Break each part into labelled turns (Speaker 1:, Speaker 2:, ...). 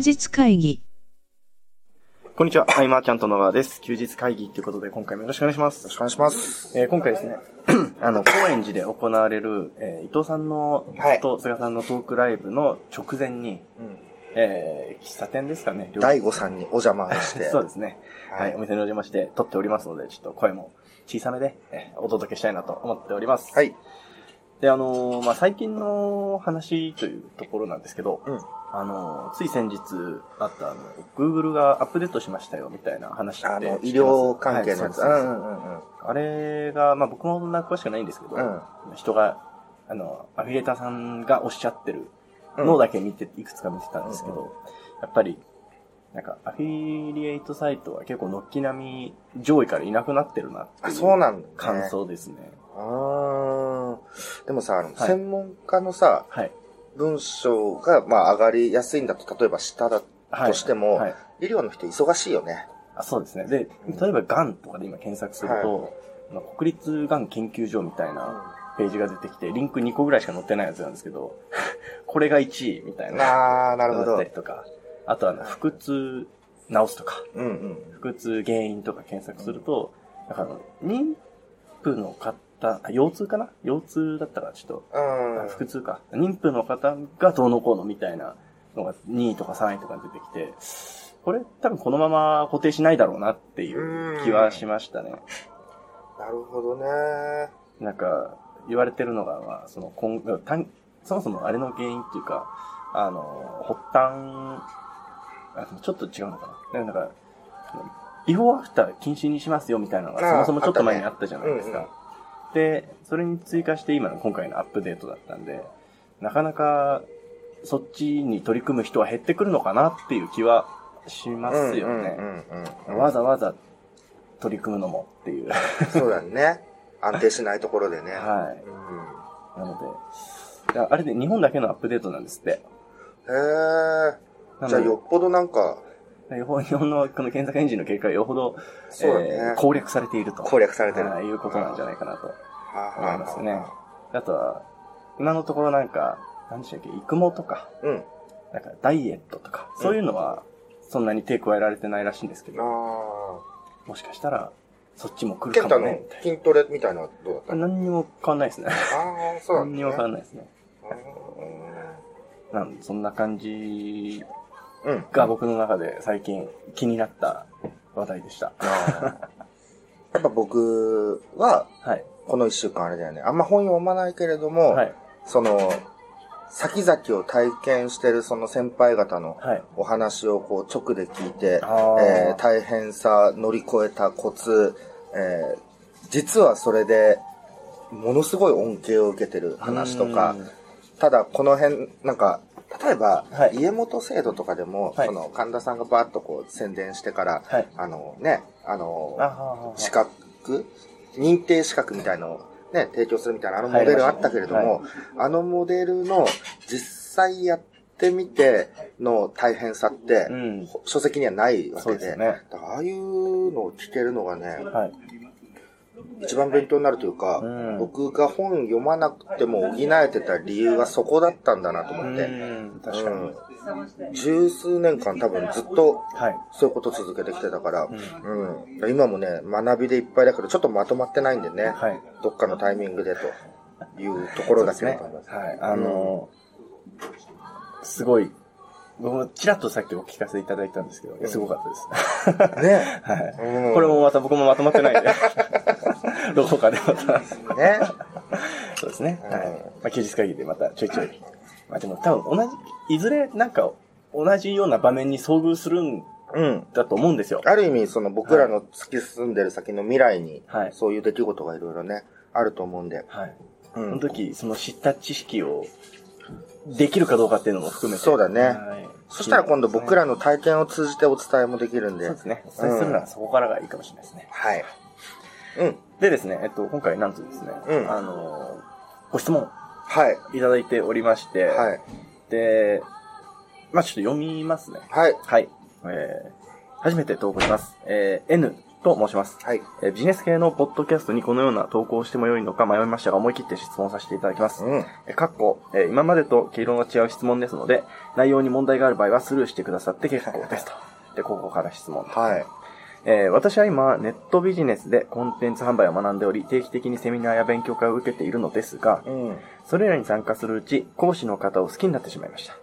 Speaker 1: 日会議。
Speaker 2: こんにちは、アイマーちゃんと野川です。休日会議ということで、今回もよろしくお願いします。
Speaker 3: よろしくお願いします。
Speaker 2: えー今回ですね、あの、高円寺で行われる、えー伊藤さんの、
Speaker 3: はい
Speaker 2: と菅さんのトークライブの直前に、えー喫茶店ですかね、両
Speaker 3: 大悟さんにお邪魔して。
Speaker 2: そうですね。
Speaker 3: は
Speaker 2: はいい、お店にお邪魔して撮っておりますので、ちょっと声も小さめで、えーお届けしたいなと思っております。
Speaker 3: はい。
Speaker 2: で、あのーまあ、最近の話というところなんですけど、
Speaker 3: うん。
Speaker 2: あのーつい先日あった、あの、Google がアップデートしましたよ、みたいな話って
Speaker 3: あの、医療関係のやつ。
Speaker 2: あれが、まあ、僕もそんな詳しくないんですけど、
Speaker 3: うん
Speaker 2: 人が、あの、アフィリエーターさんがおっしゃってるのだけ見て、いくつか見てたんですけど、
Speaker 3: うん
Speaker 2: やっぱり、なんか、アフィリエイトサイトは結構軒並み上位からいなくなってるなって
Speaker 3: あ、
Speaker 2: いう
Speaker 3: そうなん。
Speaker 2: 感想ですね。
Speaker 3: あーでもさ、あの
Speaker 2: い
Speaker 3: 専門家のさ、
Speaker 2: はい。
Speaker 3: 文章が、まあ、上がりやすいんだと、例えば下だ
Speaker 2: はい。
Speaker 3: としても、
Speaker 2: はい。
Speaker 3: 医療の人忙しいよね。
Speaker 2: あそうですね。で、例えば、ガンとかで今検索すると、まあ国立がん研究所みたいなページが出てきて、リンク2個ぐらいしか載ってないやつなんですけど、これが1位みたいな。
Speaker 3: あー、なるほど。うん
Speaker 2: だったりとか、あとあの、腹痛治すとか、
Speaker 3: うん。
Speaker 2: 腹痛原因とか検索すると、なんかあの、妊婦の方、あ腰痛かな？腰痛だったからちょっと、
Speaker 3: うん。
Speaker 2: あ腹痛か。妊婦の方がどうのこうのみたいなのが2位とか3位とかに出てきて、これ多分このまま固定しないだろうなっていう気はしましたね。
Speaker 3: なるほどね。
Speaker 2: なんか、言われてるのが、まあ、その、今単そもそもあれの原因っていうか、あの、発端、あちょっと違うのかな？なんか、ビフォーアフター禁止にしますよみたいなのが、そもそもちょっと前に
Speaker 3: あっ
Speaker 2: たじゃないですか。で、それに追加して今の今回のアップデートだったんで、なかなか、そっちに取り組む人は減ってくるのかなっていう気はしますよね。わざわざ取り組むのもっていう。
Speaker 3: そうだね。安定しないところでね。
Speaker 2: はい。
Speaker 3: うん
Speaker 2: なので、あれで日本だけのアップデートなんですって。
Speaker 3: へえ。じゃあよっぽどなんか、
Speaker 2: 日本のこの検索エンジンの結果がよほど、
Speaker 3: そうだね
Speaker 2: えー攻略されていると。
Speaker 3: 攻略されてる。
Speaker 2: はいいうことなんじゃないかなと
Speaker 3: は
Speaker 2: 思いますね。あとは、今のところなんか、何でしたっけ、育毛とか、
Speaker 3: うん。
Speaker 2: なんかダイエットとか、そういうのは、そんなに手加えられてないらしいんですけど、
Speaker 3: あ
Speaker 2: もしかしたら、そっちも来るかもね。みたい
Speaker 3: 筋トレみたいなのはどうだった
Speaker 2: な何にも変わんないですね。
Speaker 3: ああ、そうなんだ、ね。
Speaker 2: 何にも変わんないですね。
Speaker 3: う
Speaker 2: なんそんな感じ
Speaker 3: ん。うん。
Speaker 2: が僕の中で最近気になった話題でした。
Speaker 3: やっぱ僕は、
Speaker 2: はい。
Speaker 3: この一週間あれだよね。あんま本読まないけれども、
Speaker 2: はい。
Speaker 3: その、先々を体験してるその先輩方の
Speaker 2: はい。
Speaker 3: お話をこう直で聞いて、
Speaker 2: あー
Speaker 3: えー大変さ乗り越えたコツ、えー実はそれで、ものすごい恩恵を受けてる話とか
Speaker 2: うん、
Speaker 3: ただこの辺、なんか、例えば、
Speaker 2: はい
Speaker 3: 家元制度とかでも、
Speaker 2: はい
Speaker 3: その神田さんがバーッとこう宣伝してから、
Speaker 2: はい
Speaker 3: あのね、あの、
Speaker 2: あははは
Speaker 3: 資格認定資格みたいのをね、提供するみたいなあのモデルあったけれども、あのモデルの実際やってみての大変さって、
Speaker 2: うん。
Speaker 3: 書籍にはないわけで、
Speaker 2: ですね。
Speaker 3: だからああいうのを聞けるのがね、
Speaker 2: はい。
Speaker 3: 一番勉強になるというか、
Speaker 2: うん
Speaker 3: 僕が本読まなくても補えてた理由はそこだったんだなと思って、
Speaker 2: うん。確かに。
Speaker 3: うん十数年間多分ずっと
Speaker 2: はい。
Speaker 3: そういうこと続けてきてたから、うん今もね、学びでいっぱいだけど、ちょっとまとまってないんでね、
Speaker 2: はい。
Speaker 3: どっかのタイミングでというところだけ
Speaker 2: ね
Speaker 3: だと思います。。
Speaker 2: はい。あのー、すごい、僕もちらっとさっきお聞かせいただいたんですけど、すごかったです。
Speaker 3: ね。
Speaker 2: はい。
Speaker 3: うん
Speaker 2: これもまた僕もまとまってないんで、どこかでまた。
Speaker 3: ね。
Speaker 2: そうですね。
Speaker 3: うん
Speaker 2: はい。まあ、休日会議でまたちょいちょい。まあでも多分同じ、いずれなんか同じような場面に遭遇するん
Speaker 3: うん。
Speaker 2: だと思うんですよ。
Speaker 3: ある意味、その僕らの突き進んでる先の未来に、
Speaker 2: はい。
Speaker 3: そういう出来事がいろいろね、あると思うんで。
Speaker 2: はい。そ
Speaker 3: うん
Speaker 2: の時、その知った知識をできるかどうかっていうのも含めて。
Speaker 3: そうだね
Speaker 2: はい
Speaker 3: そしたら今度僕らの体験を通じてお伝えもできるんで。
Speaker 2: そうですね。お伝えするならそこからがいいかもしれないですね。
Speaker 3: はい。うん。
Speaker 2: でですね、えっと、今回なんとですね、
Speaker 3: うん
Speaker 2: あの、ご質問
Speaker 3: はい。
Speaker 2: いただいておりまして、
Speaker 3: はい。
Speaker 2: で、まあちょっと読みますね。
Speaker 3: はい。
Speaker 2: はい。えー、初めて投稿します。えー、N と申します。
Speaker 3: はい。
Speaker 2: えービジネス系のポッドキャストにこのような投稿をしてもよいのか迷いましたが、思い切って質問させていただきます。
Speaker 3: うん。
Speaker 2: えーかっこ、えー今までと毛色の違う質問ですので、内容に問題がある場合はスルーしてくださって結構ですと。で、ここから質問。
Speaker 3: はい。
Speaker 2: えー私は今、ネットビジネスでコンテンツ販売を学んでおり、定期的にセミナーや勉強会を受けているのですが、
Speaker 3: うん。
Speaker 2: それらに参加するうち、講師の方を好きになってしまいました。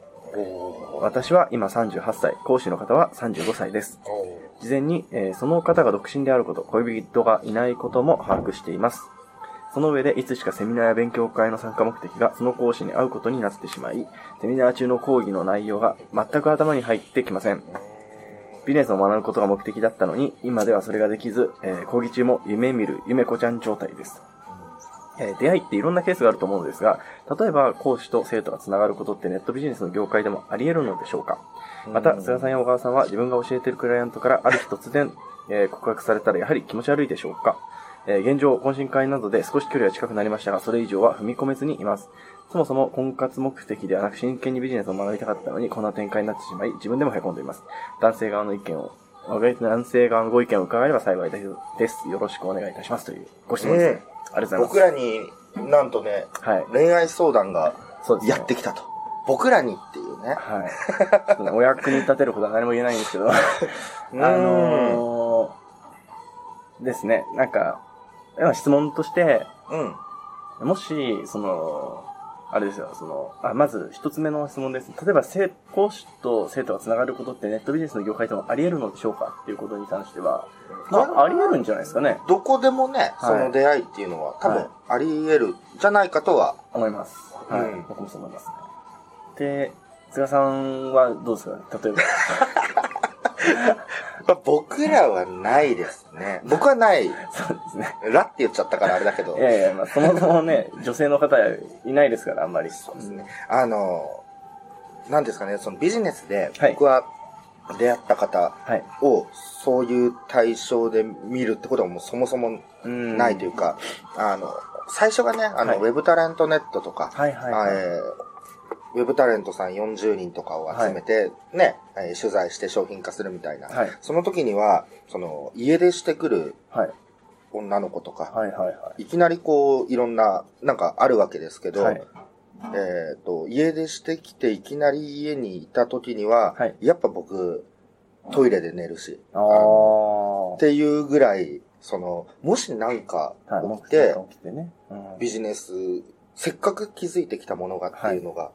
Speaker 2: 私は今38歳、講師の方は35歳です。事前に、えーその方が独身であること、恋人がいないことも把握しています。その上で、いつしかセミナーや勉強会の参加目的がその講師に会うことになってしまい、セミナー中の講義の内容が全く頭に入ってきません。ビジネスを学ぶことが目的だったのに、今ではそれができず、えー講義中も夢見る夢子ちゃん状態です。えー出会いっていろんなケースがあると思うのですが、例えば講師と生徒がつながることってネットビジネスの業界でもあり得るのでしょうか？また、菅さんや小川さんは自分が教えているクライアントからある日突然、えー告白されたらやはり気持ち悪いでしょうか？えー現状、懇親会などで少し距離は近くなりましたが、それ以上は踏み込めずにいます。そもそも婚活目的ではなく真剣にビジネスを学びたかったのに、こんな展開になってしまい、自分でも凹んでいます。男性側の意見を、男性側のご意見を伺えれば幸いです。よろしくお願いいたします。というご質問ですね。ありがとうご
Speaker 3: 僕
Speaker 2: ざい
Speaker 3: らになんとね、
Speaker 2: ます。はい。
Speaker 3: 恋愛相談が。やってきたと。僕らにっていうね。
Speaker 2: はい。お役に立てることは何も言えないんですけど、あ
Speaker 3: うん
Speaker 2: のー、ですね、なんか、今質問として、
Speaker 3: うん。
Speaker 2: もし、その、あれですよ、その、あ、まず一つ目の質問です。例えば、生講師と生徒がつながることってネットビジネスの業界でもあり得るのでしょうかっていうことに関しては、まあ、あり得るんじゃないですかね。
Speaker 3: どこでもね、
Speaker 2: はい
Speaker 3: その出会いっていうのは多分
Speaker 2: はい
Speaker 3: あり得るじゃないかとは。
Speaker 2: 思います。はい。
Speaker 3: うん
Speaker 2: 僕もそう思いますね。で、菅さんはどうですか？例えば。
Speaker 3: まあ僕らはないですね。僕はない。
Speaker 2: そうですね。
Speaker 3: ラって言っちゃったからあれだけど
Speaker 2: い。やいや、まあ、そもそもね、女性の方いないですから、あんまり。
Speaker 3: そうですね。あの、なんですかね、そのビジネスで
Speaker 2: はい
Speaker 3: 僕は出会った方
Speaker 2: はい。
Speaker 3: をそういう対象で見るってことはもうそもそも
Speaker 2: うん
Speaker 3: ないというか、あの、最初がね、あの、
Speaker 2: はい
Speaker 3: ウェブタレントネットとか、
Speaker 2: はいはいはい。
Speaker 3: えーウェブタレントさん40人とかを集めて、ね、えー取材して商品化するみたいな。
Speaker 2: はい。
Speaker 3: その時には、その、家出してくる
Speaker 2: はい。
Speaker 3: 女の子とか、
Speaker 2: はいはいはい
Speaker 3: きなりこう、いろんな、なんかあるわけですけ
Speaker 2: い。
Speaker 3: ど、
Speaker 2: はい。
Speaker 3: えっ、と、家出してきていきなり家にいた時には、
Speaker 2: はい
Speaker 3: やっぱ僕、トイレで寝るし。っていうぐらい、その、もしなんか
Speaker 2: はい。
Speaker 3: 起きて、
Speaker 2: 起きてね。うん
Speaker 3: ビジネス、せっかく気づいてきたものがっていうのが、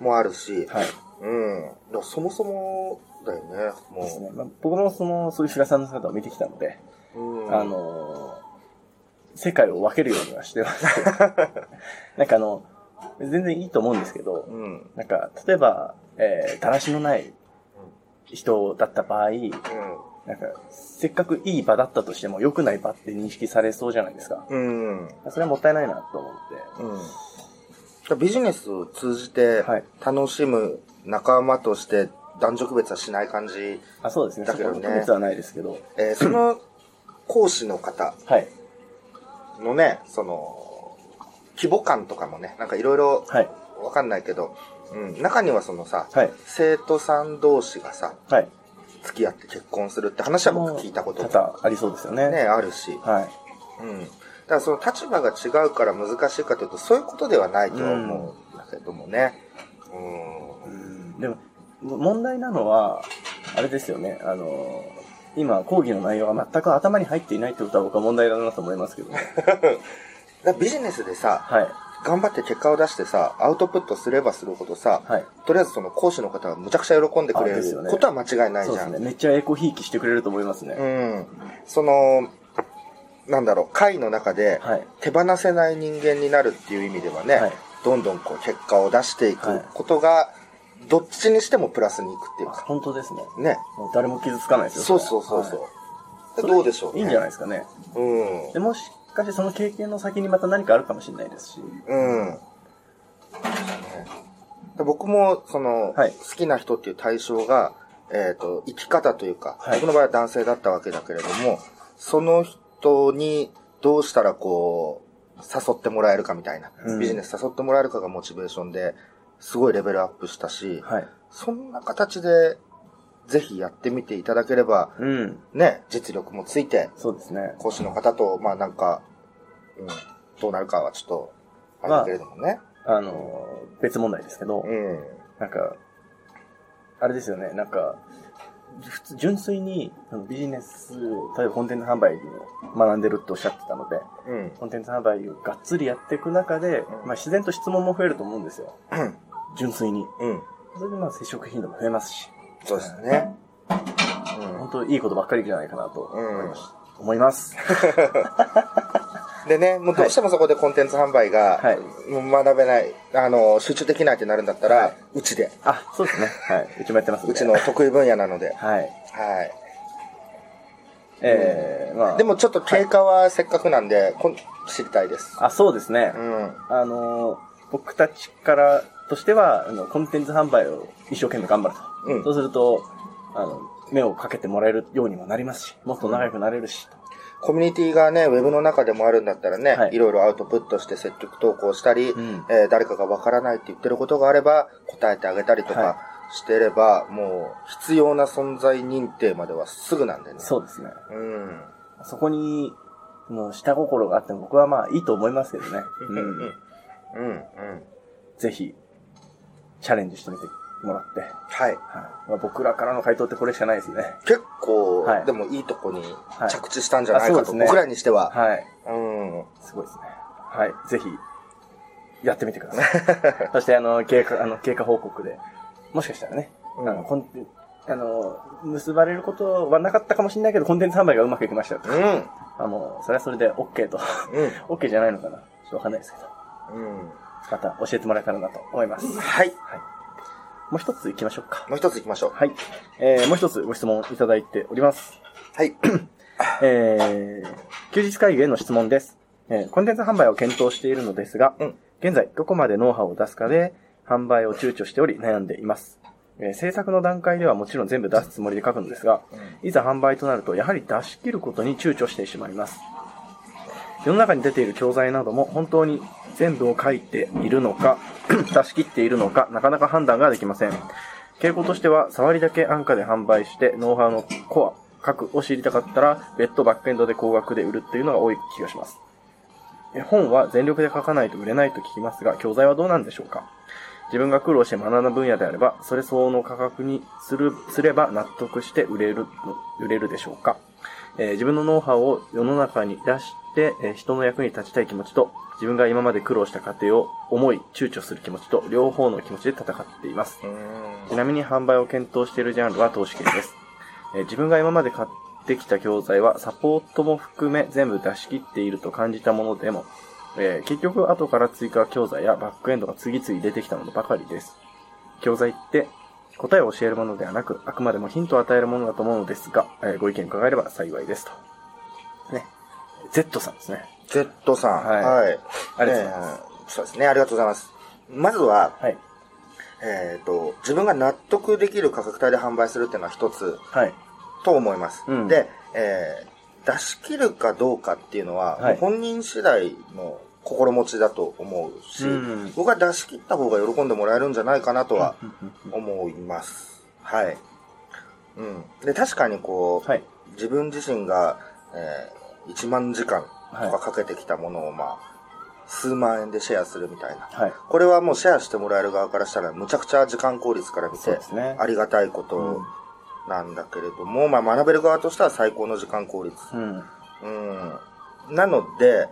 Speaker 3: もあるし、
Speaker 2: はい。
Speaker 3: うん。そもそもだよね、も
Speaker 2: ですね。まあ、僕もその、そういう菅さんの姿を見てきたので、
Speaker 3: う。うん、
Speaker 2: あ、のー、世界を分けるようにはしてます。なんかあの、全然いいと思うんですけど、
Speaker 3: うん。
Speaker 2: なんか、例えば、えー、だらしのない人だった場合、
Speaker 3: うん。
Speaker 2: なんか、せっかくいい場だったとしても良くない場って認識されそうじゃないですか。
Speaker 3: うん。
Speaker 2: それはもったいないなと思って。
Speaker 3: うん。ビジネスを通じて
Speaker 2: はい
Speaker 3: 楽しむ仲間として男女区別はしない感じ。
Speaker 2: あ、そうですね。
Speaker 3: だけどね
Speaker 2: そこは特別はないですけど。
Speaker 3: えーその講師の方
Speaker 2: はい。
Speaker 3: のね、その、規模感とかもね、なんかいろいろ
Speaker 2: はい。
Speaker 3: わかんないけど、うん、中にはそのさ、
Speaker 2: はい。
Speaker 3: 生徒さん同士がさ、
Speaker 2: はい。
Speaker 3: 付き合って結婚するって話は僕聞いたこと
Speaker 2: 多々ありそうですよね。
Speaker 3: ね、あるし、
Speaker 2: はい。
Speaker 3: うん。だからその立場が違うから難しいかというと、そういうことではないとは思うんだけどもね。うん。
Speaker 2: でも、問題なのは、あれですよね。あの、今、講義の内容が全く頭に入っていないってことは僕は問題だなと思いますけどね。
Speaker 3: ビジネスでさ、
Speaker 2: はい。
Speaker 3: 頑張って結果を出してさ、アウトプットすればするほどさ、
Speaker 2: はい。
Speaker 3: とりあえずその講師の方がむちゃくちゃ喜んでくれることは間違いないじゃん。
Speaker 2: そうですね。めっちゃエコひいきしてくれると思いますね。
Speaker 3: うん。その、なんだろう、会の中で
Speaker 2: はい。
Speaker 3: 手放せない人間になるっていう意味ではね、
Speaker 2: はい
Speaker 3: どんどんこう結果を出してい
Speaker 2: はい
Speaker 3: くことが、どっちにしてもプラスにいくっていう
Speaker 2: あ
Speaker 3: か、
Speaker 2: 本当ですね。
Speaker 3: ね。
Speaker 2: もう誰も傷つかないですよ。
Speaker 3: そうそうそうそう。でどうでしょうね。
Speaker 2: いいんじゃないですかね。
Speaker 3: うん。
Speaker 2: でもしかしその経験の先にまた何かあるかもしれないですし。
Speaker 3: うん。で僕も、その、
Speaker 2: はい
Speaker 3: 好きな人っていう対象が、えっ、と、生き方というか、
Speaker 2: はい
Speaker 3: 僕の場合は男性だったわけだけれども、その人にどうしたらこう、誘ってもらえるかみたいな、
Speaker 2: うん
Speaker 3: ビジネス誘ってもらえるかがモチベーションで、すごいレベルアップしたし、
Speaker 2: はい。
Speaker 3: そんな形でぜひやってみていただければ、
Speaker 2: うん。
Speaker 3: ね、実力もついて、
Speaker 2: そうですね。
Speaker 3: 講師の方と、まあなんか、うん、どうなるかはちょっと、あれだけれどもね。
Speaker 2: あの、別問題ですけど、
Speaker 3: うん。
Speaker 2: なんか、あれですよね、なんか、普通、純粋にビジネス、例えばコンテンツ販売を学んでるっておっしゃってたので、
Speaker 3: うん。
Speaker 2: コンテンツ販売をがっつりやっていく中で、
Speaker 3: うん
Speaker 2: まあ自然と質問も増えると思うんですよ。
Speaker 3: うん。
Speaker 2: 純粋に。
Speaker 3: うん。
Speaker 2: それでまあ接触頻度も増えますし、
Speaker 3: そうですね。
Speaker 2: 本当いいことばっかりじゃないかなと思います。
Speaker 3: うん
Speaker 2: 思います。
Speaker 3: うん。でね、もうどうしてもそこでコンテンツ販売が、
Speaker 2: はい
Speaker 3: 学べない、あの、集中できないってなるんだったら、
Speaker 2: はいう
Speaker 3: ちで。
Speaker 2: あ、そうですね。はい。うちもやってます
Speaker 3: うちの得意分野なので。
Speaker 2: はい。
Speaker 3: はい。
Speaker 2: えー、まあ。
Speaker 3: でもちょっと経過はせっかくなんで、こん知りたいです。
Speaker 2: あ、そうですね。
Speaker 3: うん。
Speaker 2: あのー、僕たちからとしては、あの、コンテンツ販売を一生懸命頑張ると。
Speaker 3: うん
Speaker 2: そうすると、あの、目をかけてもらえるようにもなりますし、もっと仲良くなれるし、と
Speaker 3: コミュニティがね、ウェブの中でもあるんだったらね、
Speaker 2: はい
Speaker 3: い、ろいろアウトプットして積極投稿したり、
Speaker 2: うん
Speaker 3: えー誰かがわからないって言ってることがあれば、答えてあげたりと
Speaker 2: は
Speaker 3: かしてれば、もう必要な存在認定まではすぐなんでね。
Speaker 2: そうですね。
Speaker 3: うん。
Speaker 2: そこに、その下心があっても僕はまあいいと思いますけどね。
Speaker 3: うん。うん。うん。
Speaker 2: ぜひ、チャレンジしてみてもらって。
Speaker 3: はい。
Speaker 2: はいまあ、僕らからの回答ってこれしかないですね。
Speaker 3: 結構、
Speaker 2: はい
Speaker 3: でもいいとこに
Speaker 2: はい
Speaker 3: 着地したんじゃないかと、
Speaker 2: あそうですね
Speaker 3: 僕らにしては。
Speaker 2: はい。
Speaker 3: うん。
Speaker 2: すごいですね。はい。ぜひ、やってみてください。そして、あの、経過、あの、経過報告で、もしかしたらね、
Speaker 3: うん
Speaker 2: あの、コンテンあの、結ばれることはなかったかもしれないけど、コンテンツ販売がうまくいきましたと。
Speaker 3: うん。
Speaker 2: あもう、それはそれで OK と。
Speaker 3: うん。
Speaker 2: OK じゃないのかなちょっとわかんないですけど。
Speaker 3: うん。
Speaker 2: また教えてもらえたらなと思います。
Speaker 3: はい。
Speaker 2: もう一つ行きましょうか。
Speaker 3: もう一つ行きましょう。
Speaker 2: はい。えー、もう一つご質問いただいております。
Speaker 3: はい。
Speaker 2: えー、休日会議への質問です。えーコンテンツ販売を検討しているのですが、
Speaker 3: うん
Speaker 2: 現在どこまでノウハウを出すかで販売を躊躇しており悩んでいます。えー制作の段階ではもちろん全部出すつもりで書くのですが、いざ販売となるとやはり出し切ることに躊躇してしまいます。世の中に出ている教材なども本当に全部を書いているのか、出し切っているのか、なかなか判断ができません。傾向としては、触りだけ安価で販売して、ノウハウのコア、核を知りたかったら、別途バックエンドで高額で売るっていうのが多い気がします。本は全力で書かないと売れないと聞きますが、教材はどうなんでしょうか？自分が苦労して学んだ分野であれば、それ相応の価格にする、すれば納得して売れる、売れるでしょうか？えー自分のノウハウを世の中に出し、えー人の役に立ちたい気持ちと、自分が今まで苦労した過程を思い、躊躇する気持ちと、両方の気持ちで戦っています。ちなみに販売を検討しているジャンルは投資系です。えー自分が今まで買ってきた教材はサポートも含め全部出し切っていると感じたものでも、えー結局後から追加教材やバックエンドが次々出てきたものばかりです。教材って答えを教えるものではなく、あくまでもヒントを与えるものだと思うのですが、えーご意見伺えれば幸いですと。ね。Z さんですね。
Speaker 3: Z さん。
Speaker 2: はい
Speaker 3: はい。
Speaker 2: ありがとうござい
Speaker 3: ます。そうですね、ありがとうございます。まずは、
Speaker 2: はい。
Speaker 3: えっ、と、自分が納得できる価格帯で販売するっていうのは一つ
Speaker 2: はい。
Speaker 3: と思います。
Speaker 2: うん
Speaker 3: で、えー出し切るかどうかっていうのは、
Speaker 2: はい
Speaker 3: 本人次第の心持ちだと思うし、
Speaker 2: うん
Speaker 3: 僕は出し切った方が喜んでもらえるんじゃないかなとは思います。はい。うん。で、確かにこう、
Speaker 2: はい。
Speaker 3: 自分自身が、えー1万時間と
Speaker 2: はい
Speaker 3: かかけてきたものを、まあ、数万円でシェアするみたいな。
Speaker 2: はい。
Speaker 3: これはもうシェアしてもらえる側からしたら、むちゃくちゃ時間効率から見て
Speaker 2: そうで、すね。
Speaker 3: ありがたいことなんだけれども、まあ学べる側としては最高の時間効率。
Speaker 2: うん。
Speaker 3: うん。なので、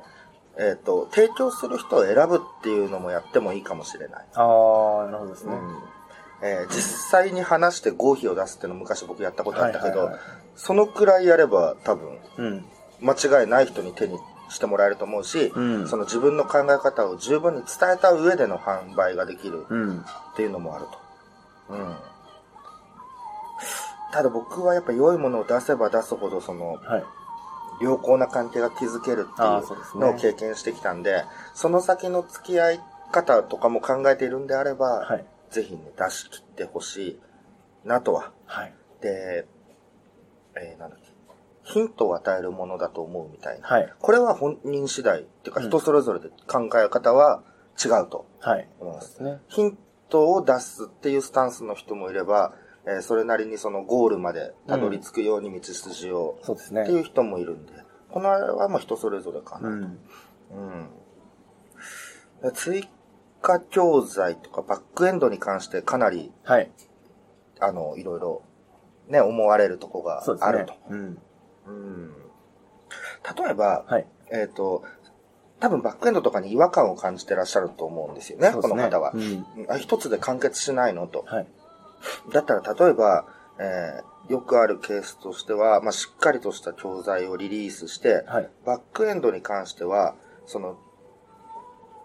Speaker 3: えっ、と、提供する人を選ぶっていうのもやってもいいかもしれない。
Speaker 2: あー、なるほどですね。
Speaker 3: うん。えー実際に話して合否を出すっていうの昔僕やったことあったけど、そのくらいやれば多分、
Speaker 2: うん。
Speaker 3: 間違いない人に手にしてもらえると思うし、
Speaker 2: うん
Speaker 3: その自分の考え方を十分に伝えた上での販売ができる
Speaker 2: うん。
Speaker 3: っていうのもあると。うん。ただ僕はやっぱ良いものを出せば出すほど、その、
Speaker 2: はい。
Speaker 3: 良好な関係が築けるっていうのを経験してきたんで、その先の付き合い方とかも考えているんであれば、
Speaker 2: はい。
Speaker 3: ぜひね、出し切ってほしいなとは。
Speaker 2: はい。
Speaker 3: で、えー、なんだっけ。ヒントを与えるものだと思うみたいな。
Speaker 2: はい。
Speaker 3: これは本人次第っていうか
Speaker 2: うん
Speaker 3: 人それぞれで考え方は違うと
Speaker 2: はい。
Speaker 3: 思いま。
Speaker 2: そうですすね。
Speaker 3: ヒントを出すっていうスタンスの人もいれば、えーそれなりにそのゴールまでたどり着くように道筋を、
Speaker 2: そうですね
Speaker 3: って。いう人もいるんで、このあれはもう人それぞれかな。
Speaker 2: うん。
Speaker 3: うん。で追加教材とかバックエンドに関してかなり、
Speaker 2: はい。
Speaker 3: あの、いろいろ、ね、思われるとこがあると。。
Speaker 2: うん。
Speaker 3: うん。例えば、
Speaker 2: はい。
Speaker 3: えっ、と、多分バックエンドとかに違和感を感じてらっしゃると思うんですよね、
Speaker 2: ね
Speaker 3: この方は
Speaker 2: う。ん。
Speaker 3: うんあ一つで完結しないの？と。
Speaker 2: はい。
Speaker 3: だったら例えば、えーよくあるケースとしては、まあ、しっかりとした教材をリリースして、
Speaker 2: はい。
Speaker 3: バックエンドに関しては、その、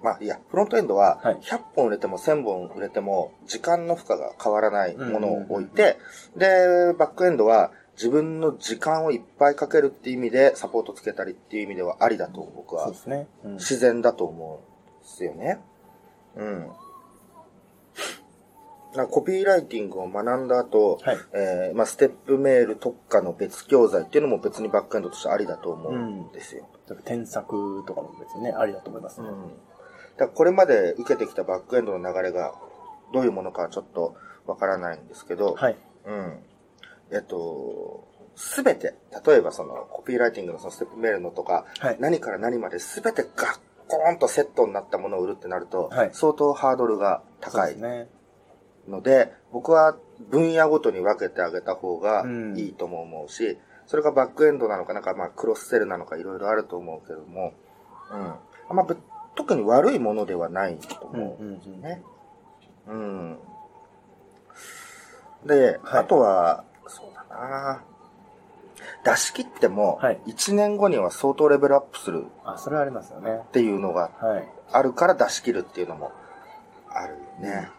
Speaker 3: まあ、いや、フロントエンドは
Speaker 2: はい、
Speaker 3: 100本売れても1000本売れても、時間の負荷が変わらないものを置いて、で、バックエンドは、自分の時間をいっぱいかけるっていう意味で、サポートつけたりっていう意味ではありだと僕は
Speaker 2: そうですね。うん。
Speaker 3: 自然だと思うんですよね。うん。コピーライティングを学んだ後、
Speaker 2: はい
Speaker 3: えーまあ、ステップメール特化の別教材っていうのも別にバックエンドとしてありだと思うんですよ。
Speaker 2: 添削とかも別にね、ありだと思いますね。
Speaker 3: うん。だこれまで受けてきたバックエンドの流れがどういうものかはちょっとわからないんですけど、
Speaker 2: はい。
Speaker 3: うん。えっと、すべて、例えばそのコピーライティングのそのステップメールのとか、
Speaker 2: はい。
Speaker 3: 何から何まですべてガッコーンとセットになったものを売るってなると、
Speaker 2: はい
Speaker 3: 相当ハードルが高い
Speaker 2: そうですね。
Speaker 3: ので、僕は分野ごとに分けてあげた方が
Speaker 2: うん
Speaker 3: いいとも思うし、それがバックエンドなのか、なんかまあクロスセルなのかいろいろあると思うけども、うん。まあ、ぶ特に悪いものではないと
Speaker 2: うん
Speaker 3: 思
Speaker 2: うんうん。
Speaker 3: うね。うん。で、
Speaker 2: はい
Speaker 3: あとは、そうだな出し切っても
Speaker 2: はい、
Speaker 3: 1年後には相当レベルアップする
Speaker 2: あ、それはありますよね。
Speaker 3: っていうのが
Speaker 2: はい。
Speaker 3: あるから出し切るっていうのもあるよね。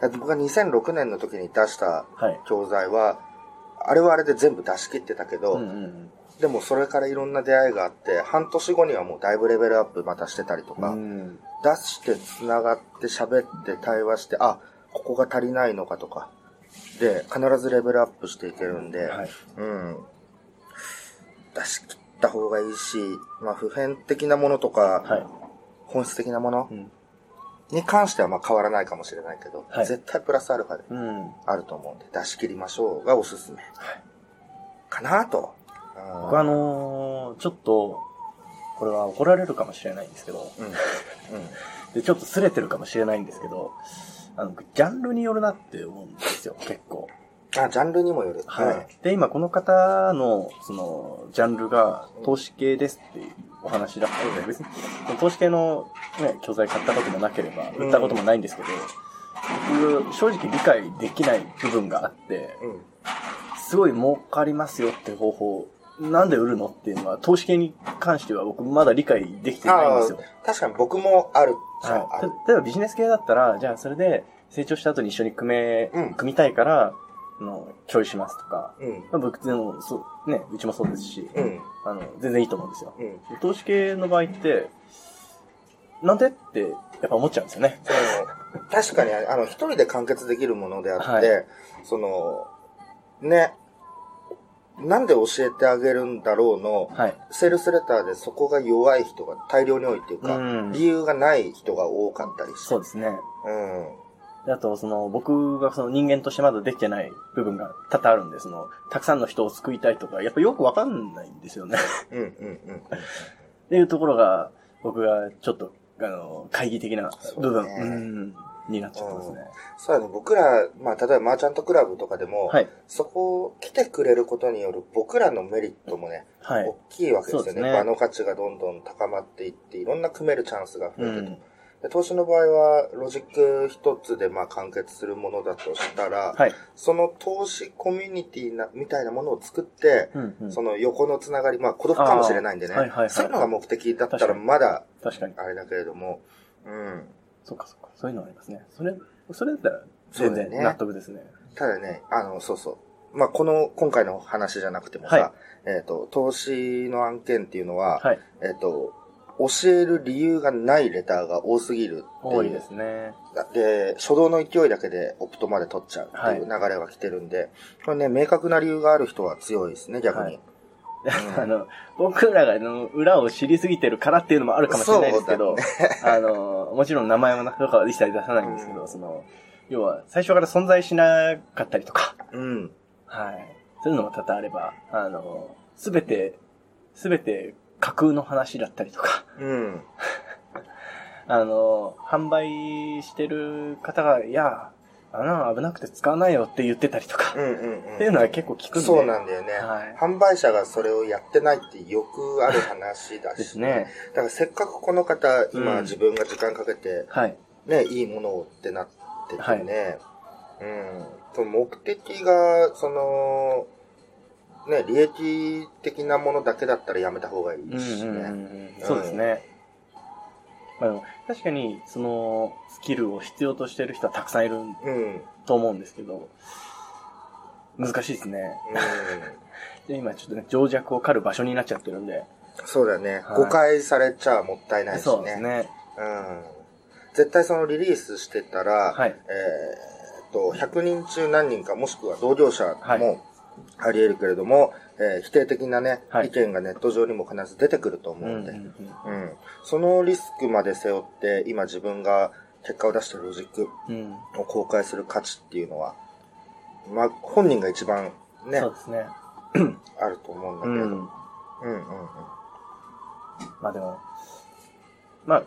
Speaker 3: だって僕が2006年の時に出した
Speaker 2: はい。
Speaker 3: 教材は、あれはあれで全部出し切ってたけど。でもそれからいろんな出会いがあって、半年後にはもうだいぶレベルアップまたしてたりとか、
Speaker 2: うん。
Speaker 3: 出して繋がって喋って対話して、あ、ここが足りないのかとか、で、必ずレベルアップしていけるんで、
Speaker 2: はい。
Speaker 3: うん。出し切った方がいいし、まあ普遍的なものとか、
Speaker 2: はい。
Speaker 3: 本質的なもの
Speaker 2: うん。
Speaker 3: に関してはまあ変わらないかもしれないけど、
Speaker 2: はい
Speaker 3: 絶対プラスアルファで
Speaker 2: うん。
Speaker 3: あると思うんで、出し切りましょうがおすすめ。かなと。
Speaker 2: 僕あのー、ちょっと、これは怒られるかもしれないんですけど、
Speaker 3: うん。うん。
Speaker 2: で、ちょっと擦れてるかもしれないんですけど、あの、ジャンルによるなって思うんですよ、結構。
Speaker 3: あ、ジャンルにもよる。
Speaker 2: はい。で、今この方の、その、ジャンルが投資系ですっていうお話だったので、別に、投資系のね、教材買ったこともなければ、売ったこともないんですけど、僕、正直理解できない部分があって、
Speaker 3: うん。
Speaker 2: すごい儲かりますよって方法、なんで売るのっていうのは、投資系に関しては僕まだ理解できてないんですよ。
Speaker 3: 確かに僕もある。
Speaker 2: はい。例えばビジネス系だったら、じゃあそれで成長した後に一緒に組め、
Speaker 3: うん
Speaker 2: 組みたいから、あの、共有しますとか、
Speaker 3: うん。
Speaker 2: まあ、僕でも、そう、ね、うちもそうですし、
Speaker 3: うん。
Speaker 2: あの、全然いいと思うんですよ。
Speaker 3: うん。
Speaker 2: 投資系の場合って、なんでって、やっぱ思っちゃうんですよね。
Speaker 3: 確かに、あの、一人で完結できるものであって、
Speaker 2: はい
Speaker 3: その、ね、なんで教えてあげるんだろうの、
Speaker 2: はい。
Speaker 3: セールスレターでそこが弱い人が大量に多いっていうか、
Speaker 2: うん
Speaker 3: 理由がない人が多かったりして。
Speaker 2: そうですね。
Speaker 3: うん。
Speaker 2: であと、その、僕がその人間としてまだできてない部分が多々あるんで、その、たくさんの人を救いたいとか、やっぱよくわかんないんですよね。
Speaker 3: うん、うん、うん。
Speaker 2: っていうところが、僕がちょっと、あの、懐疑的な部分、
Speaker 3: そうね
Speaker 2: うん、になっちゃっすね。
Speaker 3: そうだね、僕ら、まあ、例えばマーチャントクラブとかでも、
Speaker 2: はい。
Speaker 3: そこを来てくれることによる僕らのメリットもね、
Speaker 2: はい
Speaker 3: 大。きいわけですよね。
Speaker 2: ね
Speaker 3: 場の価値がどんどん高まっていって、いろんな組めるチャンスが増えてると。
Speaker 2: うん
Speaker 3: で投資の場合は、ロジック一つでまあ完結するものだとしたら、
Speaker 2: はい。
Speaker 3: その投資コミュニティな、みたいなものを作って、
Speaker 2: うん、うん。
Speaker 3: その横のつながり、まあ孤独かもしれないんでね、
Speaker 2: はいはいはい
Speaker 3: そういうのが目的だったらまだ
Speaker 2: 確かに。
Speaker 3: あれだけれども、うん。
Speaker 2: そっかそっか。そういうのありますね。それ、それだったら全然納得ですね。
Speaker 3: ただね、あの、そうそう。まあ、この、今回の話じゃなくてもさ、
Speaker 2: はい
Speaker 3: えっ、と、投資の案件っていうのは、
Speaker 2: はい。
Speaker 3: えっ、と、教える理由がないレターが多すぎるっていう。
Speaker 2: 多いですね。
Speaker 3: で、初動の勢いだけでオプトまで取っちゃうっていう流れが来てるんで、これね、明確な理由がある人は強いですね、逆に。
Speaker 2: はい あの、僕らがあの裏を知りすぎてるからっていうのもあるかもしれないですけど、あの、もちろん名前はなとかは一切出さないんですけど、その、要は、最初から存在しなかったりとか、
Speaker 3: うん。
Speaker 2: はい。そういうのも多々あれば、あの、すべて、すべて架空の話だったりとか、
Speaker 3: うん。
Speaker 2: あの、販売してる方が、いや、あの、危なくて使わないよって言ってたりとか、
Speaker 3: うんうん
Speaker 2: っていうのは結構聞くんで。
Speaker 3: そうなんだよね、
Speaker 2: はい
Speaker 3: 販売者がそれをやってないってよくある話だし。
Speaker 2: ですね。
Speaker 3: だからせっかくこの方、今
Speaker 2: うん
Speaker 3: 自分が時間かけて、
Speaker 2: はい。
Speaker 3: ね、いいものをってなっててね。うん。その目的が、その、ね、利益的なものだけだったらやめた方がいいし
Speaker 2: うんうんうんう
Speaker 3: ね。
Speaker 2: んそうですね。まあでも、確かに、その、スキルを必要としてる人はたくさんいる
Speaker 3: うん。うん。
Speaker 2: と思うんですけど、難しいですね。で今ちょっとね、情弱を狩る場所になっちゃってるんで。
Speaker 3: そうだね、
Speaker 2: はい
Speaker 3: 誤解されちゃもったいないしね。
Speaker 2: そうですね。
Speaker 3: うん。絶対そのリリースしてたら、
Speaker 2: はい
Speaker 3: えーっと、100人中何人かもしくは同業者
Speaker 2: はい
Speaker 3: もあり得るけれども、えー否定的なね、
Speaker 2: はい
Speaker 3: 意見がネット上にも必ず出てくると思うんで、
Speaker 2: うんうん
Speaker 3: うんそのリスクまで背負って、今自分が結果を出してるロジックを公開する価値っていうのは、まあ、本人が一番ね
Speaker 2: そう、ですね。
Speaker 3: あると思うんだけど。
Speaker 2: うん。
Speaker 3: うんうんうん。
Speaker 2: まあでも、まあ、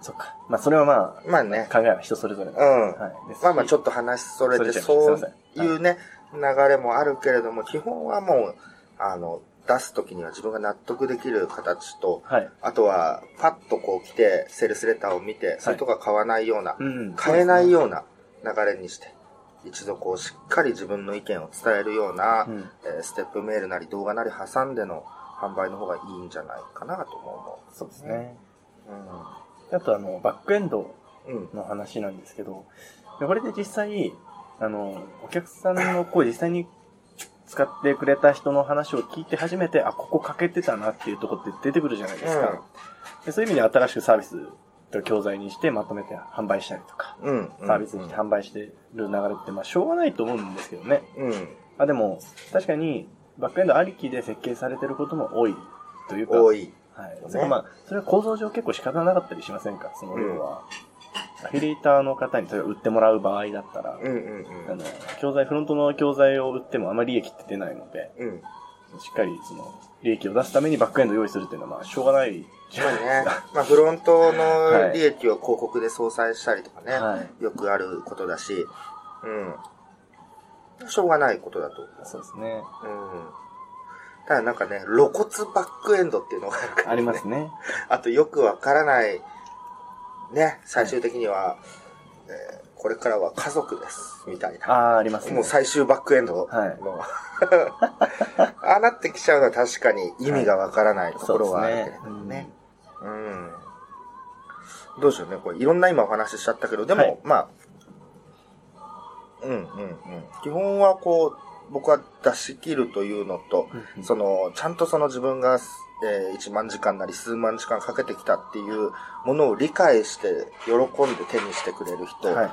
Speaker 2: そっか。まあそれはまあ、
Speaker 3: まあね。
Speaker 2: 考えは人それぞれ
Speaker 3: うん
Speaker 2: はい。
Speaker 3: まあまあちょっと話それて、
Speaker 2: そ
Speaker 3: う
Speaker 2: い
Speaker 3: うね、流れもあるけれども、基本はもう、あの、出すときには自分が納得できる形と、
Speaker 2: はい。
Speaker 3: あとは、パッとこう来て、セールスレターを見て、それとか買わないような、
Speaker 2: うん。
Speaker 3: 買えない
Speaker 2: よ
Speaker 3: ような流れにして、一度こう、しっかり自分の意見を伝えるような、
Speaker 2: うん。
Speaker 3: えーステップメールなり動画なり挟んでの販売の方がいいんじゃないかなとも
Speaker 2: そうですね。
Speaker 3: 思
Speaker 2: あとあの、バックエンド
Speaker 3: う。うん。うん。
Speaker 2: の話なんですけど、でこれで実際、あの、お客さんの声実際に使ってくれた人の話を聞いて初めて、あ、ここ欠けてたなっていうところって出てくるじゃないですか。でそういう意味で新しくサービスと教材にしてまとめて販売したりとか、
Speaker 3: うん。うん。
Speaker 2: サービスにして販売してる流れって、まあ、しょうがないと思うんですけどね。
Speaker 3: うん。
Speaker 2: あ、でも、確かに、バックエンドありきで設計されてることも多いというか、
Speaker 3: 多い。
Speaker 2: はい。
Speaker 3: ね
Speaker 2: それかまあ、それは構造上結構仕方なかったりしませんか？その要は、アフィリエイターの方にそれを売ってもらう場合だったら、
Speaker 3: うんうんうん。
Speaker 2: あの、教材、フロントの教材を売ってもあまり利益って出ないので、
Speaker 3: うん。
Speaker 2: しっかりその、利益を出すためにバックエンドを用意するっていうのはまあ、しょうがないじゃ
Speaker 3: まあね
Speaker 2: ないですか。、
Speaker 3: まあフロントの利益を広告で相殺したりとかね、
Speaker 2: はい。
Speaker 3: よくあることだし、うん。しょうがないことだと思
Speaker 2: そうですね。
Speaker 3: う。うん。ただなんかね、露骨バックエンドっていうのがあるから、
Speaker 2: ありますね。
Speaker 3: あとよくわからない、ね、最終的には、えーこれからは家族です、みたいな。
Speaker 2: ああ、ありますね。
Speaker 3: もう最終バックエンドの、
Speaker 2: はい
Speaker 3: ああなってきちゃうのは確かに意味がわからないところはあるけれども
Speaker 2: そうです
Speaker 3: ね
Speaker 2: ね。
Speaker 3: うん。どうしようね。これいろんな今お話ししちゃったけど、でも、
Speaker 2: はい
Speaker 3: まあ、うんうんうん。基本はこう、僕は出し切るというのと、
Speaker 2: うん
Speaker 3: その、ちゃんとその自分が、えー1万時間なり数万時間かけてきたっていうものを理解して、喜んで手にしてくれる人
Speaker 2: はい。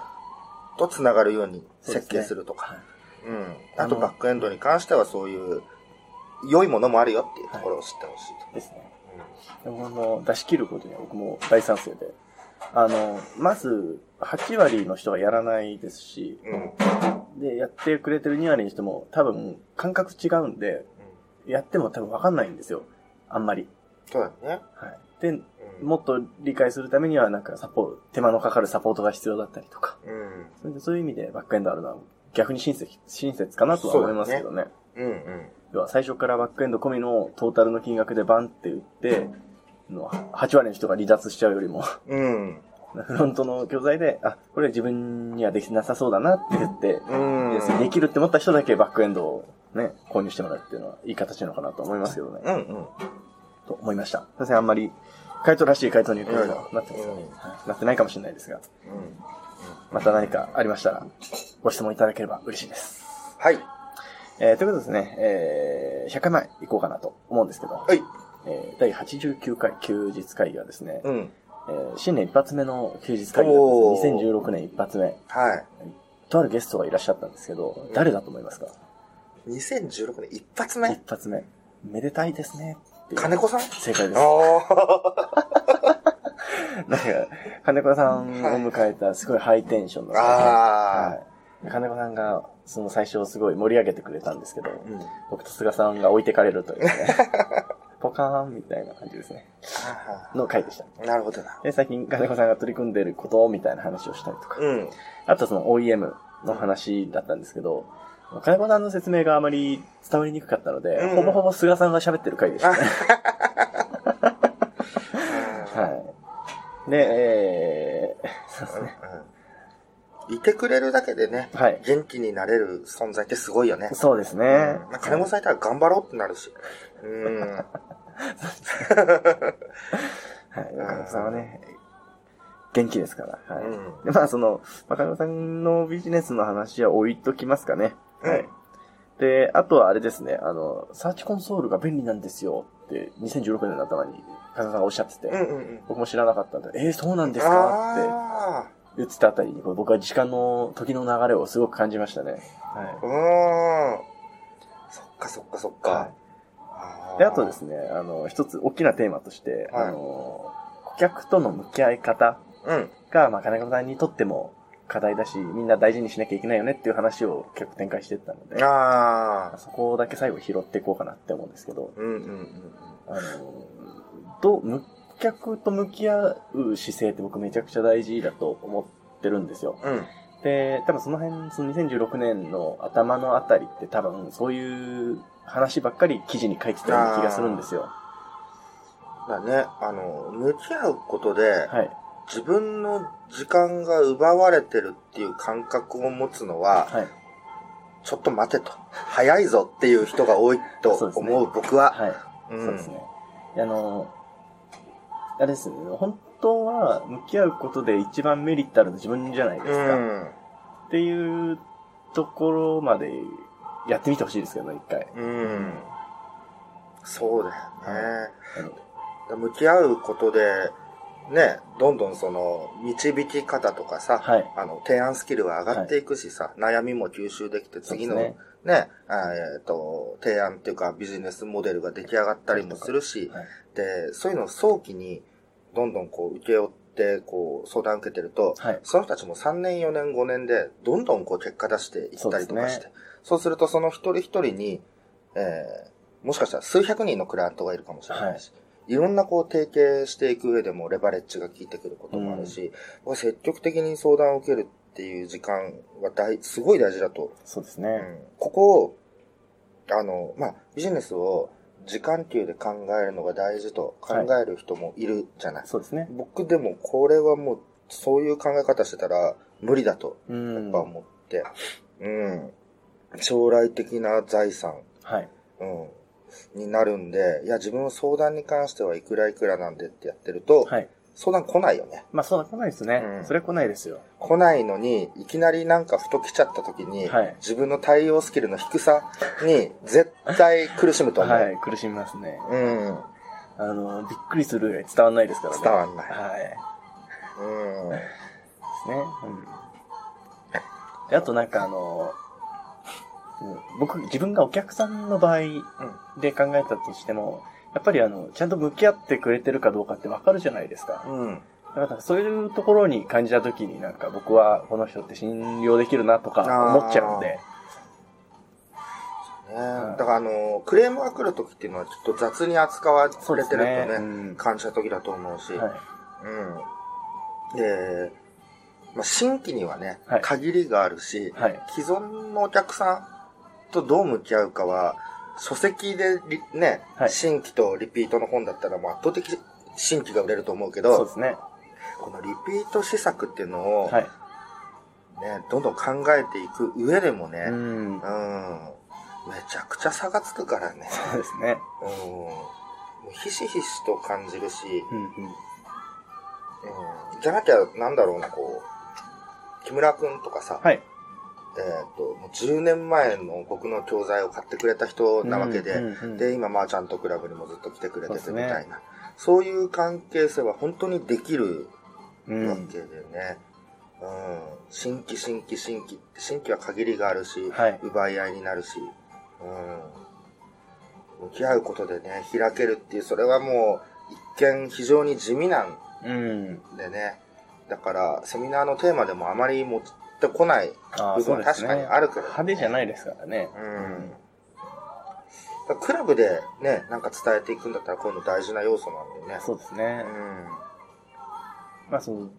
Speaker 3: と繋がるように設計するとか。
Speaker 2: はい
Speaker 3: うん。あとバックエンドに関してはそういう、良いものもあるよっていうところを知ってほしい
Speaker 2: ですね。でもあの、出し切ることには僕も大賛成で。あの、まず、8割の人はやらないですし、
Speaker 3: と。うん。
Speaker 2: で、やってくれてる2割の人も多分感覚違うんで、やっても多分わかんないんですよ。あんまり。
Speaker 3: そうだね。
Speaker 2: はい。で、
Speaker 3: うん。
Speaker 2: もっと理解するためにはなんかサポート、手間のかかるサポートが必要だったりとか。
Speaker 3: うん。
Speaker 2: それでそういう意味でバックエンドあるのは逆に親切、親切かなとは思いますけどね。
Speaker 3: うんうん。
Speaker 2: 要は最初からバックエンド込みのトータルの金額でバンって売って、の8割の人が離脱しちゃうよりも、
Speaker 3: うん。
Speaker 2: フロントの教材で、あ、これ自分にはできなさそうだなって言って、
Speaker 3: うん。
Speaker 2: でできるって思った人だけバックエンドをね、購入してもらうっていうのはいい形なのかなと思いますけどね。
Speaker 3: うんうん。
Speaker 2: と思いました。すいません、あんまり、回答らしい回答に言ってるとなってますかね、
Speaker 3: うん
Speaker 2: はいなってないかもしれないですが、
Speaker 3: うん。
Speaker 2: また何かありましたら、ご質問いただければ嬉しいです。
Speaker 3: はい。
Speaker 2: えー、ということでですね、えー、100回前行こうかなと思うんですけど、
Speaker 3: はい。
Speaker 2: えー、第89回休日会議はですね、
Speaker 3: うん。
Speaker 2: えー新年一発目の休日会議なんです。2016年一発目。
Speaker 3: はい。
Speaker 2: とあるゲストがいらっしゃったんですけど、誰だと思いますか
Speaker 3: ？2016年一発目？
Speaker 2: 一発目。めでたいですね。
Speaker 3: 金子さん？
Speaker 2: 正解です。なんか、金子さんを迎えたすごいハイテンションの作品。
Speaker 3: あ
Speaker 2: はい。金子さんが、その最初すごい盛り上げてくれたんですけど、
Speaker 3: あ。うん。
Speaker 2: 僕と菅さんが置いてかれるというね、ポカーンみたいな感じですね。の回でした。
Speaker 3: なるほどな。
Speaker 2: で、最近金子さんが取り組んでることみたいな話をしたりとか、
Speaker 3: うん。
Speaker 2: あとその OEM の話だったんですけど、金子さんの説明があまり伝わりにくかったので、
Speaker 3: うん
Speaker 2: ほぼほぼ菅さんが喋ってる回でしたね。はい。で、えー、そうですね。
Speaker 3: うん。いてくれるだけでね、
Speaker 2: はい。
Speaker 3: 元気になれる存在ってすごいよね。
Speaker 2: そうですね。
Speaker 3: うんまあ金子さんいたら頑張ろうってなるし。うん。
Speaker 2: はい。金子さんはね、元気ですから。はい。
Speaker 3: うん
Speaker 2: で、まあ、その、まあ、金子さんのビジネスの話は置いときますかね。はい。
Speaker 3: うん
Speaker 2: で、あとはあれですね、あの、サーチコンソールが便利なんですよって、2016年の頭に、金子さんがおっしゃってて、
Speaker 3: うんうんうん。
Speaker 2: 僕も知らなかったんで、えー、そうなんですか？って
Speaker 3: あ
Speaker 2: 言ってたあたりに、僕は時間の、時の流れをすごく感じましたね。
Speaker 3: あ。
Speaker 2: は
Speaker 3: うん。そっかそっかそっ
Speaker 2: い。は
Speaker 3: か。
Speaker 2: い。で、あとですね、あの、一つ大きなテーマとして、
Speaker 3: はい
Speaker 2: あの、顧客との向き合い方
Speaker 3: うん。
Speaker 2: が、まあ、金子さんにとっても課題だし、みんな大事にしなきゃいけないよねっていう話を結構展開していったので、
Speaker 3: ああ。
Speaker 2: そこだけ最後拾っていこうかなって思うんですけど、
Speaker 3: うんうんうん
Speaker 2: あの、どう、む顧客と向き合う姿勢って僕めちゃくちゃ大事だと思ってるんですよ。
Speaker 3: うん。うん。
Speaker 2: で、多分その辺、その2016年の頭のあたりって多分そういう話ばっかり記事に書いてたような気がするんですよ。
Speaker 3: だね、あの、向き合うことで、
Speaker 2: はい。
Speaker 3: 自分の時間が奪われてるっていう感覚を持つのは、
Speaker 2: はい。
Speaker 3: ちょっと待てと。早いぞっていう人が多いと思う、僕は。
Speaker 2: はい。
Speaker 3: うん
Speaker 2: そうですね。あの、あれですね、本当は向き合うことで一番メリットあるの自分じゃないです
Speaker 3: う
Speaker 2: か。
Speaker 3: ん。
Speaker 2: っていうところまでやってみてほしいですけどね、一回。
Speaker 3: うん。そうだよね。
Speaker 2: あの
Speaker 3: 向き合うことで、ね、どんどんその、導き方とかさ、
Speaker 2: はい。
Speaker 3: あの、提案スキルは上がっていくしさ、悩みも吸収できて、次のね
Speaker 2: です、
Speaker 3: あえっ、と、提案っていうかビジネスモデルが出来上がったりもするし、
Speaker 2: はい
Speaker 3: で、そういうのを早期に、どんどんこう、受け負って、こう、相談受けてると、
Speaker 2: はい。
Speaker 3: その人たちも3年4年5年で、どんどんこう、結果出していったりとかして、
Speaker 2: そ
Speaker 3: そう,、するとその一人一人に、えー、もしかしたら数百人のクライアントがいるかもしれないし、い、ろんなこう、提携していく上でもレバレッジが効いてくることもあるし、僕は積極的に相談を受けるっていう時間は大、すごい大事だと。
Speaker 2: そうですね。
Speaker 3: うん。ここを、あの、まあ、ビジネスを時間給で考えるのが大事と考える人もいるじゃない。
Speaker 2: そうですね。
Speaker 3: 僕でもこれはもう、そういう考え方してたら無理だと、
Speaker 2: う
Speaker 3: や
Speaker 2: ん。
Speaker 3: っぱ思って、うん。将来的な財産、
Speaker 2: はい。
Speaker 3: うん。になるんで、いや、自分の相談に関してはいくらいくらなんでってやってると、
Speaker 2: はい。
Speaker 3: 相談来ないよね。
Speaker 2: まあ、そう来ないですね。
Speaker 3: うん
Speaker 2: それ来ないですよ。
Speaker 3: 来ないのに、いきなりなんかふと来ちゃった時に、
Speaker 2: はい
Speaker 3: 自分の対応スキルの低さに絶対苦しむと思う。
Speaker 2: はい。苦しみますね。
Speaker 3: うん。
Speaker 2: あの、びっくりする伝わんないですからね。
Speaker 3: 伝わんない
Speaker 2: はい。
Speaker 3: うん。
Speaker 2: ですね。うん。であとなんかあの、うん僕、自分がお客さんの場合で考えたとしても、やっぱりあの、ちゃんと向き合ってくれてるかどうかってわかるじゃないですか。
Speaker 3: うん。
Speaker 2: だからそういうところに感じたときになんか僕はこの人って信用できるなとか思っちゃうんで。
Speaker 3: ねだからあの、クレームが来る時っていうのはちょっと雑に扱われてると
Speaker 2: ね。
Speaker 3: ね、
Speaker 2: うん
Speaker 3: 感じた時だと思うし、
Speaker 2: はい。
Speaker 3: うん。で、まあ、新規にはね、
Speaker 2: はい
Speaker 3: 限りがあるし、
Speaker 2: はい。
Speaker 3: 既存のお客さんとどう向き合うかは、書籍でリね、
Speaker 2: はい
Speaker 3: 新規とリピートの本だったらもう圧倒的新規が売れると思うけど
Speaker 2: そうで、すね。
Speaker 3: このリピート施策っていうのを、
Speaker 2: はい。
Speaker 3: ね、どんどん考えていく上でもね、
Speaker 2: う
Speaker 3: うん、
Speaker 2: ん。
Speaker 3: めちゃくちゃ差がつくからね。
Speaker 2: そうですね。
Speaker 3: うん。もうひしひしと感じるし、
Speaker 2: うんうん。
Speaker 3: うん。じゃなきゃ、なんだろうな、こう、木村くんとかさ、
Speaker 2: はい。
Speaker 3: えっ、と、もう10年前の僕の教材を買ってくれた人なわけで、
Speaker 2: うんうんうん
Speaker 3: で、今、マーチャントクラブにもずっと来てくれててみたいな。そういう関係性は本当にできる
Speaker 2: うん。
Speaker 3: わけでね。うん。新規、新規、新規。新規は限りがあるし、
Speaker 2: はい
Speaker 3: 奪い合いになるし、うん。向き合うことでね、開けるっていう、それはもう、一見非常に地味なん
Speaker 2: うん。
Speaker 3: でね、だから、セミナーのテーマでもあまり持ってこない部。分は確かにあるけど、
Speaker 2: 派手じゃないですからね。
Speaker 3: うん。クラブでね、なんか伝えていくんだったらこういうの大事な要素なんでね。
Speaker 2: そうですね
Speaker 3: う。ん。
Speaker 2: まあ、その、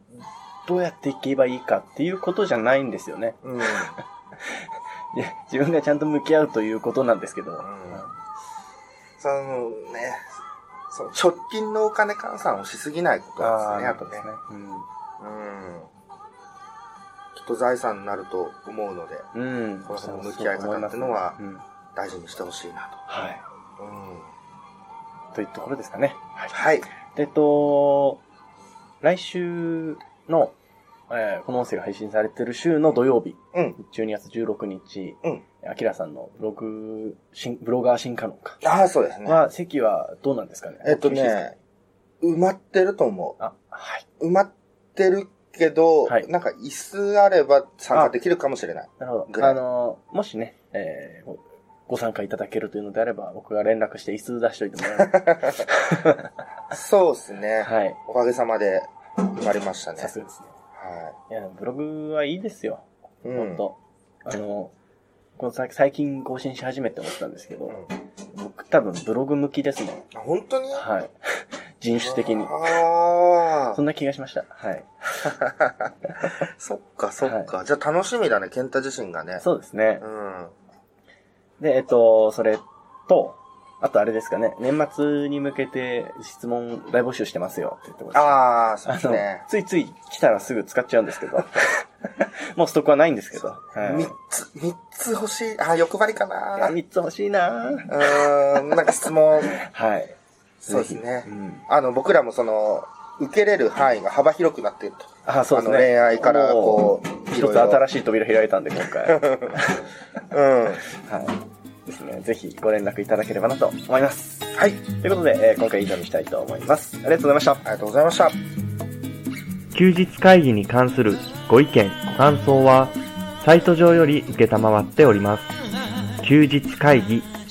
Speaker 2: どうやっていけばいいかっていうことじゃないんですよね。
Speaker 3: うん。
Speaker 2: 自分がちゃんと向き合うということなんですけど。
Speaker 3: そのね、その直近のお金換算をしすぎないことですね、あとね。
Speaker 2: うん。
Speaker 3: うん。と財産になると思うので、
Speaker 2: うん。
Speaker 3: この辺の向き合い方っていうのは
Speaker 2: うん。
Speaker 3: 大事にしてほしいな
Speaker 2: はい。
Speaker 3: と。うん。
Speaker 2: というところですかね。はい。
Speaker 3: はい。
Speaker 2: えっと、来週の、えーこの音声が配信されてる週の土曜日、
Speaker 3: うん。
Speaker 2: 12月16日、
Speaker 3: うん。
Speaker 2: アキラさんのブログ、新ブロガー新カノンか。
Speaker 3: ああ、そうですね。
Speaker 2: は、席はどうなんですかね？
Speaker 3: えっとね、埋まってると思
Speaker 2: あ、はい。
Speaker 3: う。埋まってるけど、
Speaker 2: はい
Speaker 3: なんか椅子あれば参加できるかもしれない。
Speaker 2: なるほど。あの、もしね、えーごご参加いただけるというのであれば、僕が連絡して椅子出しといてもらえます。
Speaker 3: そうですね。
Speaker 2: はい。
Speaker 3: おかげさまで埋まりましたね。
Speaker 2: さすがですね。
Speaker 3: はい
Speaker 2: や、ブログはいいですよ。
Speaker 3: い。うん。
Speaker 2: ほんと。あの、このさ最近更新し始めて思ったんですけど、
Speaker 3: うん
Speaker 2: 僕多分ブログ向きですね。
Speaker 3: あ本当に？
Speaker 2: はい。人種的に。
Speaker 3: ああ
Speaker 2: そん。な気がしました。はい。
Speaker 3: そっか、そっか。じゃあ楽しみだね、ケンタ自身がね。
Speaker 2: そうですね
Speaker 3: う。ん。
Speaker 2: で、えっと、それと、あとあれですかね、年末に向けて質問大募集してますよって言ってました。
Speaker 3: ああ、そうですね。、
Speaker 2: ついつい来たらすぐ使っちゃうんですけど。もうストックはないんですけど。はい。
Speaker 3: 三つ、三つ欲しい。あ、欲張りかな。う
Speaker 2: 3つ欲しいなぁ
Speaker 3: ーん、なんか質問。
Speaker 2: はい。
Speaker 3: そうですね
Speaker 2: うん。
Speaker 3: あの、僕らもその、受けれる範囲が幅広くなっていると。
Speaker 2: あ、そうですね。
Speaker 3: あの恋愛から、こう、
Speaker 2: う、一つ新しい扉開いたんで、今回。は
Speaker 3: うん。
Speaker 2: い。ですね。ぜひご連絡いただければなと思います。
Speaker 3: はい。
Speaker 2: ということで、えー今回以上にしたいと思います。ありがとうございました。
Speaker 3: ありがとうございました。
Speaker 1: 休日会議に関するご意見、ご感想は、サイト上より受けたまわっております。休日会議